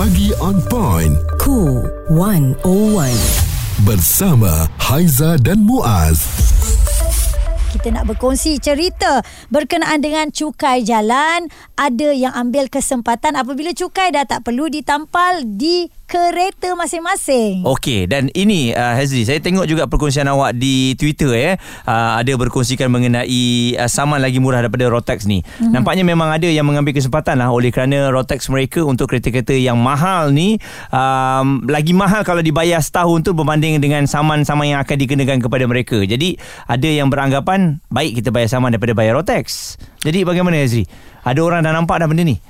Pagi on point. Cool 101. Bersama Haiza dan Muaz kita nak berkongsi cerita berkenaan dengan cukai jalan. Ada yang ambil kesempatan apabila cukai dah tak perlu ditampal di kereta masing-masing. Okey dan ini uh, Hazri saya tengok juga perkongsian awak di Twitter ya. Uh, ada berkongsikan mengenai uh, saman lagi murah daripada Rotex ni. Mm-hmm. Nampaknya memang ada yang mengambil kesempatan lah oleh kerana Rotex mereka untuk kereta-kereta yang mahal ni um, lagi mahal kalau dibayar setahun tu berbanding dengan saman-saman yang akan dikenakan kepada mereka. Jadi ada yang beranggapan baik kita bayar saman daripada bayar Rotex. Jadi bagaimana Hazri? Ada orang dah nampak dah benda ni?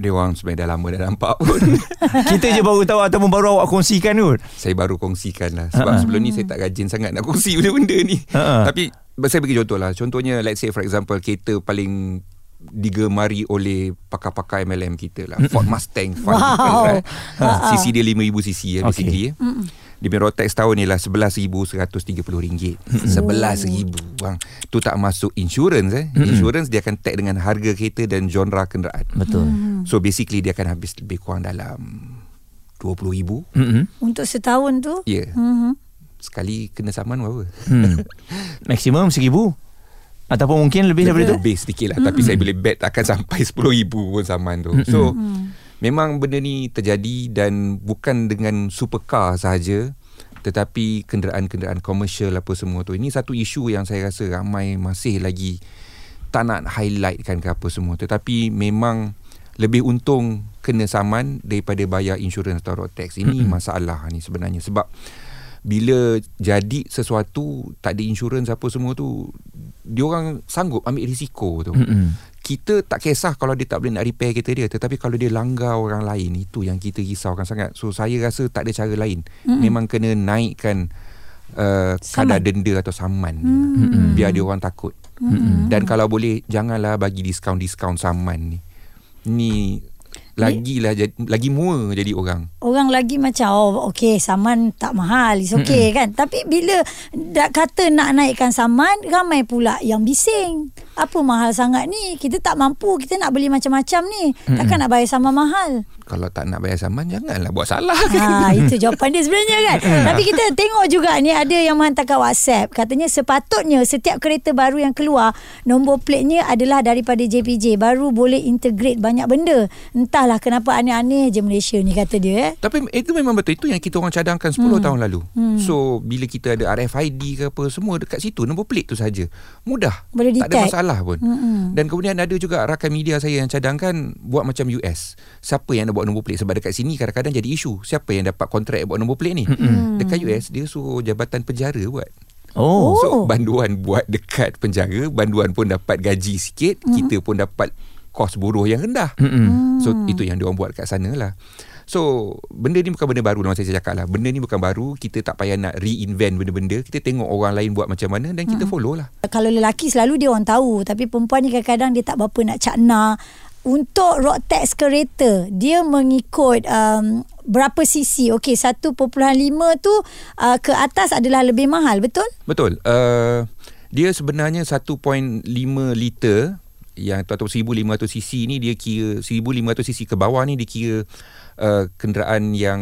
Dia orang sebenarnya dah lama dah nampak pun. Kita je baru tahu ataupun baru awak kongsikan kot. Saya baru kongsikan lah. Sebab uh-huh. sebelum ni saya tak rajin sangat nak kongsi benda-benda ni. Uh-huh. Tapi saya bagi contoh lah. Contohnya let's say for example kereta paling digemari oleh pakar-pakar MLM kita lah. Ford Mustang. Wow. Right? Uh-huh. CC dia 5,000 cc ya, basically. Okay. Ya. Dia punya Rotex tahun ni lah RM11,130 RM11,000 bang. Tu tak masuk insurance eh. Mm-hmm. Insurance dia akan tag dengan harga kereta dan genre kenderaan. Betul. Mm-hmm. So basically dia akan habis lebih kurang dalam RM20,000. Mm-hmm. Untuk setahun tu? Ya. Yeah. Mm-hmm. Sekali kena saman berapa? Hmm. Maksimum RM1,000. Ataupun mungkin lebih daripada tu? Lebih sedikit lah. Mm-hmm. Tapi saya boleh bet takkan sampai RM10,000 pun saman tu. Mm-hmm. So... Mm-hmm memang benda ni terjadi dan bukan dengan supercar sahaja tetapi kenderaan-kenderaan komersial apa semua tu. Ini satu isu yang saya rasa ramai masih lagi tak nak highlight kan ke apa semua. Tetapi memang lebih untung kena saman daripada bayar insurans atau road tax. Ini masalah ni sebenarnya. Sebab bila jadi sesuatu tak ada insurans apa semua tu dia orang sanggup ambil risiko tu kita tak kisah kalau dia tak boleh nak repair kereta dia tetapi kalau dia langgar orang lain itu yang kita risaukan sangat so saya rasa tak ada cara lain mm-hmm. memang kena naikkan uh, kadar denda atau saman mm-hmm. biar dia orang takut mm-hmm. dan kalau boleh janganlah bagi diskaun-diskaun saman ni ni lagi lah lagi mua jadi orang. Orang lagi macam oh okey saman tak mahal is okey kan. Tapi bila dak kata nak naikkan saman ramai pula yang bising. Apa mahal sangat ni? Kita tak mampu, kita nak beli macam-macam ni. Takkan nak bayar saman mahal kalau tak nak bayar saman janganlah buat salah kan. Ha itu jawapan dia sebenarnya kan. Tapi kita tengok juga ni ada yang menghantar kat WhatsApp katanya sepatutnya setiap kereta baru yang keluar nombor plate-nya adalah daripada JPJ baru boleh integrate banyak benda. Entahlah kenapa aneh-aneh je Malaysia ni kata dia eh. Tapi itu memang betul itu yang kita orang cadangkan 10 hmm. tahun lalu. Hmm. So bila kita ada RFID ke apa semua dekat situ nombor plate tu saja. Mudah. Boleh tak ada masalah pun. Hmm. Dan kemudian ada juga rakan media saya yang cadangkan buat macam US. Siapa yang buat nombor plate sebab dekat sini kadang-kadang jadi isu siapa yang dapat kontrak buat nombor plate ni hmm. dekat US dia suruh jabatan penjara buat oh so banduan buat dekat penjara banduan pun dapat gaji sikit hmm. kita pun dapat kos buruh yang rendah hmm. so itu yang dia orang buat kat sana lah So benda ni bukan benda baru Dalam saya cakap lah. Benda ni bukan baru Kita tak payah nak reinvent benda-benda. Kita tengok orang lain buat macam mana Dan kita follow lah. Kalau lelaki selalu dia orang tahu Tapi perempuan ni kadang-kadang Dia tak berapa nak cakna untuk road tax kereta dia mengikut um, berapa cc? Okey 1.5 tu uh, ke atas adalah lebih mahal betul? Betul. Uh, dia sebenarnya 1.5 liter yang atau 1500 cc ni dia kira 1500 cc ke bawah ni dia kira uh, kenderaan yang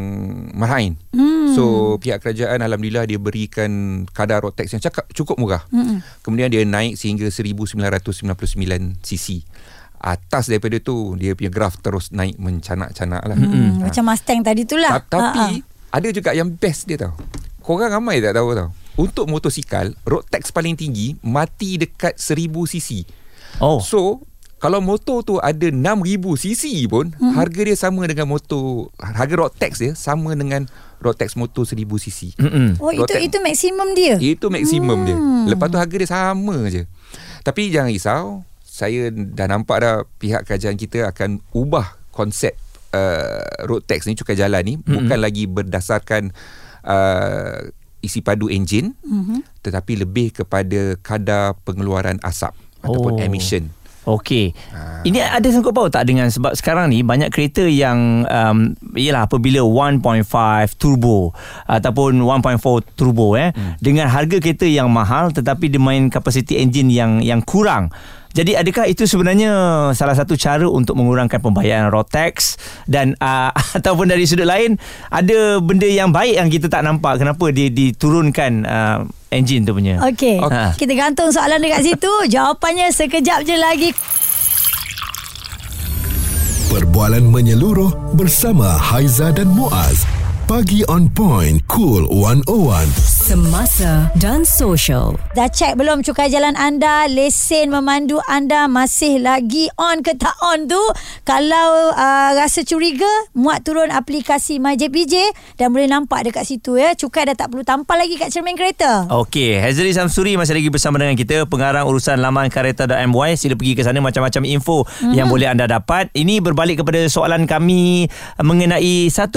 mahain. Hmm. So pihak kerajaan alhamdulillah dia berikan kadar road tax yang cakap cukup murah. Hmm. Kemudian dia naik sehingga 1999 cc atas daripada tu dia punya graf terus naik mencanak-canak lah. Hmm, ha. Macam Mustang tadi tu lah. Tapi Ha-ha. ada juga yang best dia tau. Korang ramai tak tahu tau. Untuk motosikal, road tax paling tinggi mati dekat 1000 cc. Oh. So, kalau motor tu ada 6000 cc pun, hmm. harga dia sama dengan motor, harga road tax dia sama dengan road tax motor 1000 cc. Hmm. Oh, road itu tax, itu maksimum dia. Itu maksimum hmm. dia. Lepas tu harga dia sama je. Tapi jangan risau, saya dah nampak dah pihak kerajaan kita akan ubah konsep uh, road tax ni cukai jalan ni mm-hmm. bukan lagi berdasarkan uh, isi padu enjin mm-hmm. tetapi lebih kepada kadar pengeluaran asap oh. ataupun emission Okey. Ini ada sangkut paut tak dengan sebab sekarang ni banyak kereta yang um, yalah apabila 1.5 turbo ataupun 1.4 turbo eh hmm. dengan harga kereta yang mahal tetapi dia main kapasiti enjin yang yang kurang. Jadi adakah itu sebenarnya salah satu cara untuk mengurangkan pembayaran road tax dan uh, ataupun dari sudut lain ada benda yang baik yang kita tak nampak kenapa dia diturunkan uh, enjin tu punya. Okey. Ha. Kita gantung soalan dekat situ. Jawapannya sekejap je lagi. Perbualan menyeluruh bersama Haiza dan Muaz. Pagi on point, cool 101. Semasa dan social. Dah check belum cukai jalan anda, lesen memandu anda masih lagi on ke tak on tu? Kalau uh, rasa curiga, muat turun aplikasi MyJPJ dan boleh nampak dekat situ ya. Cukai dah tak perlu tampal lagi kat cermin kereta. Okey, Hazri Samsuri masih lagi bersama dengan kita, pengarang urusan laman kareta.my. Sila pergi ke sana macam-macam info mm-hmm. yang boleh anda dapat. Ini berbalik kepada soalan kami mengenai 1.4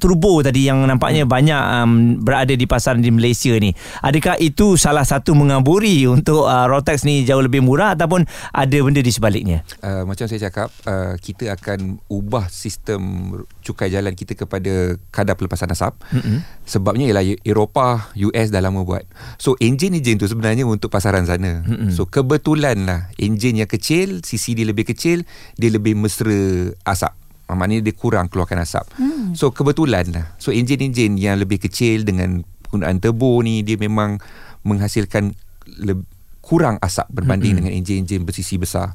turbo tadi yang nampaknya banyak um, berada di pasaran di Malaysia ni. Adakah itu salah satu mengaburi untuk uh, Rotax ni jauh lebih murah ataupun ada benda di sebaliknya? Uh, macam saya cakap, uh, kita akan ubah sistem cukai jalan kita kepada kadar pelepasan asap. Mm-hmm. Sebabnya ialah Eropah, US dah lama buat. So enjin-enjin tu sebenarnya untuk pasaran sana. Mm-hmm. So kebetulan lah enjin yang kecil, CC dia lebih kecil, dia lebih mesra asap. Ah, Maknanya dia kurang keluarkan asap. Hmm. So kebetulan lah. So enjin-enjin yang lebih kecil dengan penggunaan turbo ni dia memang menghasilkan le- kurang asap berbanding hmm. dengan enjin-enjin bersisi besar.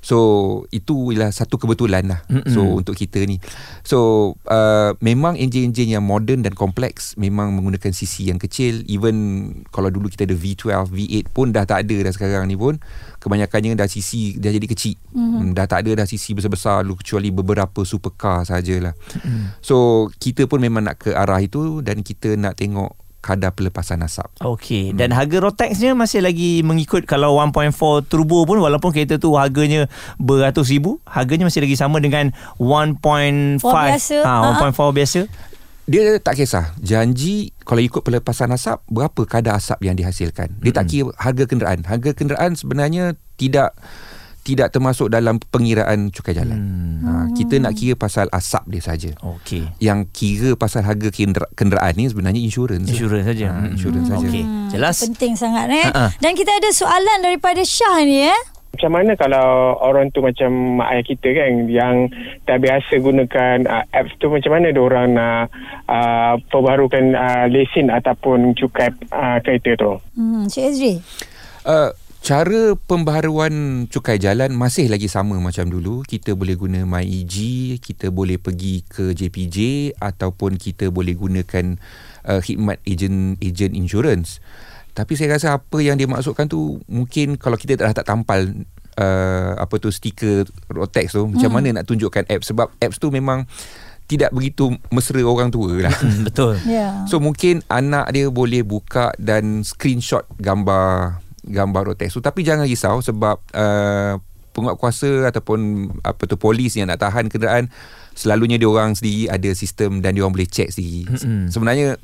So itu ialah satu kebetulan lah. Mm-mm. So untuk kita ni. So uh, memang enjin-enjin yang moden dan kompleks memang menggunakan CC yang kecil. Even kalau dulu kita ada V12, V8 pun dah tak ada dah sekarang ni pun. Kebanyakannya dah CC dah jadi kecil. Mm-hmm. Dah tak ada dah CC besar-besar dulu kecuali beberapa supercar sajalah. Mm-hmm. So kita pun memang nak ke arah itu dan kita nak tengok kadar pelepasan asap. Okey, dan harga Rotaxnya masih lagi mengikut kalau 1.4 turbo pun walaupun kereta tu harganya beratus ribu, harganya masih lagi sama dengan 1.5 biasa. ha, Ha-ha. 1.4 biasa. Dia tak kisah Janji Kalau ikut pelepasan asap Berapa kadar asap yang dihasilkan Dia tak kira harga kenderaan Harga kenderaan sebenarnya Tidak tidak termasuk dalam pengiraan cukai jalan. Hmm. Ha, kita nak kira pasal asap dia saja. Okey. Yang kira pasal harga kendera- kenderaan ni sebenarnya insurans. Insurans saja. Ha, insurans Hmm. saja. Okey, jelas. Penting sangat eh. Ha-ha. Dan kita ada soalan daripada Syah ni eh. Macam mana kalau orang tu macam mak ayah kita kan yang tak biasa gunakan uh, apps tu macam mana dia orang nak uh, perbaharukan uh, lesen ataupun cukai uh, kereta tu? Hmm, Cik Ezri. Uh, cara pembaharuan cukai jalan masih lagi sama macam dulu. Kita boleh guna MyEG, kita boleh pergi ke JPJ ataupun kita boleh gunakan uh, khidmat ejen ejen insurans. Tapi saya rasa apa yang dia maksudkan tu mungkin kalau kita dah tak tampal uh, apa tu stiker Rotex tu macam mana nak tunjukkan apps sebab apps tu memang tidak begitu mesra orang tua lah. Hmm, betul. Ya. So mungkin anak dia boleh buka dan screenshot gambar gambar road tu tapi jangan risau sebab uh, penguatkuasa ataupun apa tu polis yang nak tahan kenderaan selalunya dia orang sendiri ada sistem dan dia orang boleh check sendiri. Mm-mm. Sebenarnya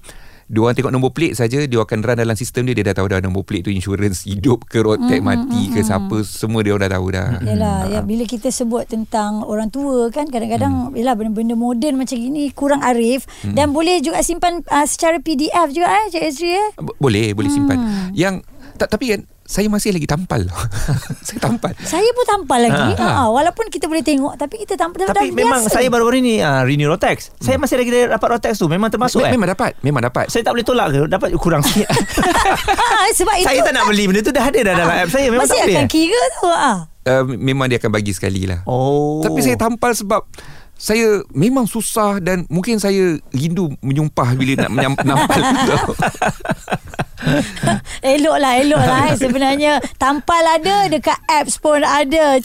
dia orang tengok nombor plate saja dia akan run dalam sistem dia dia dah tahu dah nombor plate tu insurans hidup ke road tax mati ke siapa semua dia orang dah tahu dah. Yalah, ya, bila kita sebut tentang orang tua kan kadang-kadang hmm. yalah benda-benda moden macam gini kurang arif hmm. dan boleh juga simpan uh, secara PDF juga eh Cik Ezri eh. Boleh boleh simpan. Yang tak tapi kan saya masih lagi tampal. saya tampal. Saya pun tampal lagi. Ha. Ha. walaupun kita boleh tengok tapi kita tampal Tapi dah memang biasa. saya baru-baru ni uh, renew Rotex. Saya masih lagi dapat Rotex tu. Memang termasuk Me- eh. Memang dapat, memang dapat. Saya tak boleh tolak ke? Dapat kurang sikit. ha, sebab itu saya tak nak beli benda tu dah ada dah dalam app saya. Memang masih tak boleh. akan eh? kira tu ha. Uh, memang dia akan bagi sekali lah. Oh. Tapi saya tampal sebab saya memang susah dan mungkin saya rindu menyumpah bila nak menyam- nampal. Elok lah Elok lah eh. Sebenarnya Tampal ada Dekat apps pun ada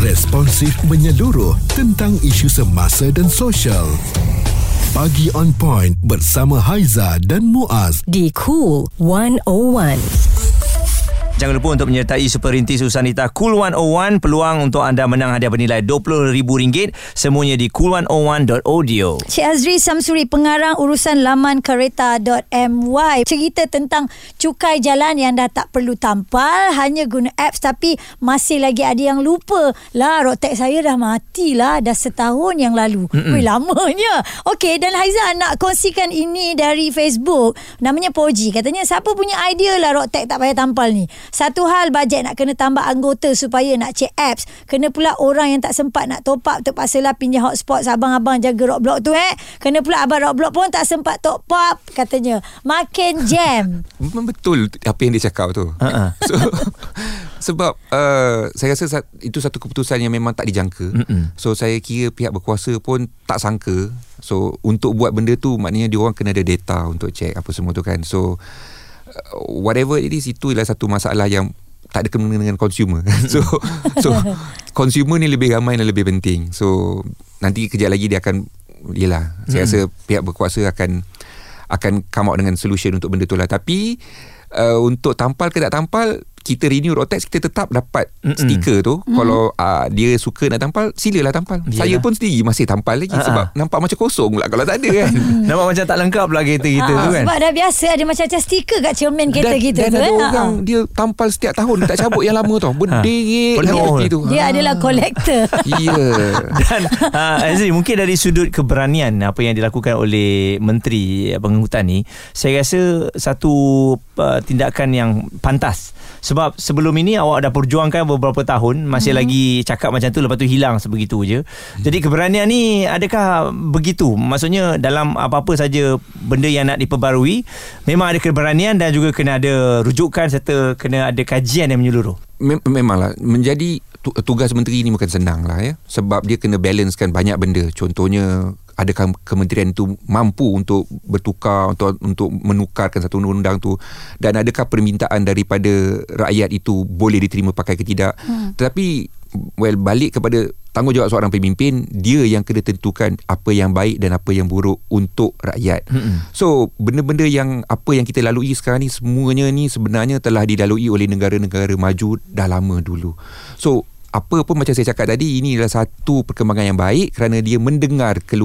Responsif menyeluruh tentang isu semasa dan sosial. Pagi on point bersama Haiza dan Muaz. Di Cool 101. Jangan lupa untuk menyertai Superintis Susanita Cool 101 peluang untuk anda menang hadiah bernilai RM20,000 semuanya di cool101.audio. Cik Azri Samsuri pengarang urusan laman kereta.my cerita tentang cukai jalan yang dah tak perlu tampal hanya guna apps tapi masih lagi ada yang lupa. Lah tax saya dah mati lah dah setahun yang lalu. Wih lamanya. Okey dan Haiza nak kongsikan ini dari Facebook. Namanya Poji. Katanya siapa punya idea lah tax tak payah tampal ni satu hal bajet nak kena tambah anggota supaya nak check apps kena pula orang yang tak sempat nak top up terpaksalah pinjam hotspot abang-abang jaga roadblock tu eh kena pula abang roadblock pun tak sempat top up katanya makin jam Memang betul apa yang dia cakap tu. Ha-ha. So sebab uh, saya rasa sa- itu satu keputusan yang memang tak dijangka. Mm-mm. So saya kira pihak berkuasa pun tak sangka. So untuk buat benda tu maknanya dia orang kena ada data untuk check apa semua tu kan. So whatever it is itu adalah satu masalah yang tak ada kena dengan consumer. so so consumer ni lebih ramai dan lebih penting. So nanti kejap lagi dia akan yalah saya rasa pihak berkuasa akan akan come out dengan solution untuk benda tu lah tapi uh, untuk tampal ke tak tampal kita renew road tax kita tetap dapat Mm-mm. stiker tu mm. kalau uh, dia suka nak tampal silalah tampal Yalah. saya pun sendiri masih tampal lagi Ah, sebab ah. nampak macam kosong pula kalau tak ada kan Nampak macam tak lengkap lah kereta kita Ha, tu kan. sebab dah biasa ada macam-macam stiker kat cermin kereta dan, kita dan tu ada eh. Ha, orang ha. dia tampal setiap tahun dia tak cabut yang lama tau berderet Penuh. lagi tu dia Ah. adalah kolektor ya Dan uh, Azri mungkin dari sudut keberanian apa yang dilakukan oleh Menteri Pengangkutan ni saya rasa satu uh, tindakan yang pantas sebab sebelum ini awak dah perjuangkan beberapa tahun masih hmm. lagi cakap macam tu lepas tu hilang sebegitu je. Jadi keberanian ni adakah begitu? Maksudnya dalam apa-apa saja benda yang nak diperbarui memang ada keberanian dan juga kena ada rujukan serta kena ada kajian yang menyeluruh. Mem- memanglah menjadi tu- tugas menteri ni bukan senang lah ya sebab dia kena balancekan banyak benda contohnya adakah kementerian itu mampu untuk bertukar untuk untuk menukarkan satu undang-undang tu dan adakah permintaan daripada rakyat itu boleh diterima pakai ke tidak hmm. tetapi well balik kepada tanggungjawab seorang pemimpin dia yang kena tentukan apa yang baik dan apa yang buruk untuk rakyat Mm-mm. So benda-benda yang apa yang kita lalui sekarang ni semuanya ni sebenarnya telah dilalui oleh negara-negara maju dah lama dulu. So apa pun macam saya cakap tadi ini adalah satu perkembangan yang baik kerana dia mendengar keluhan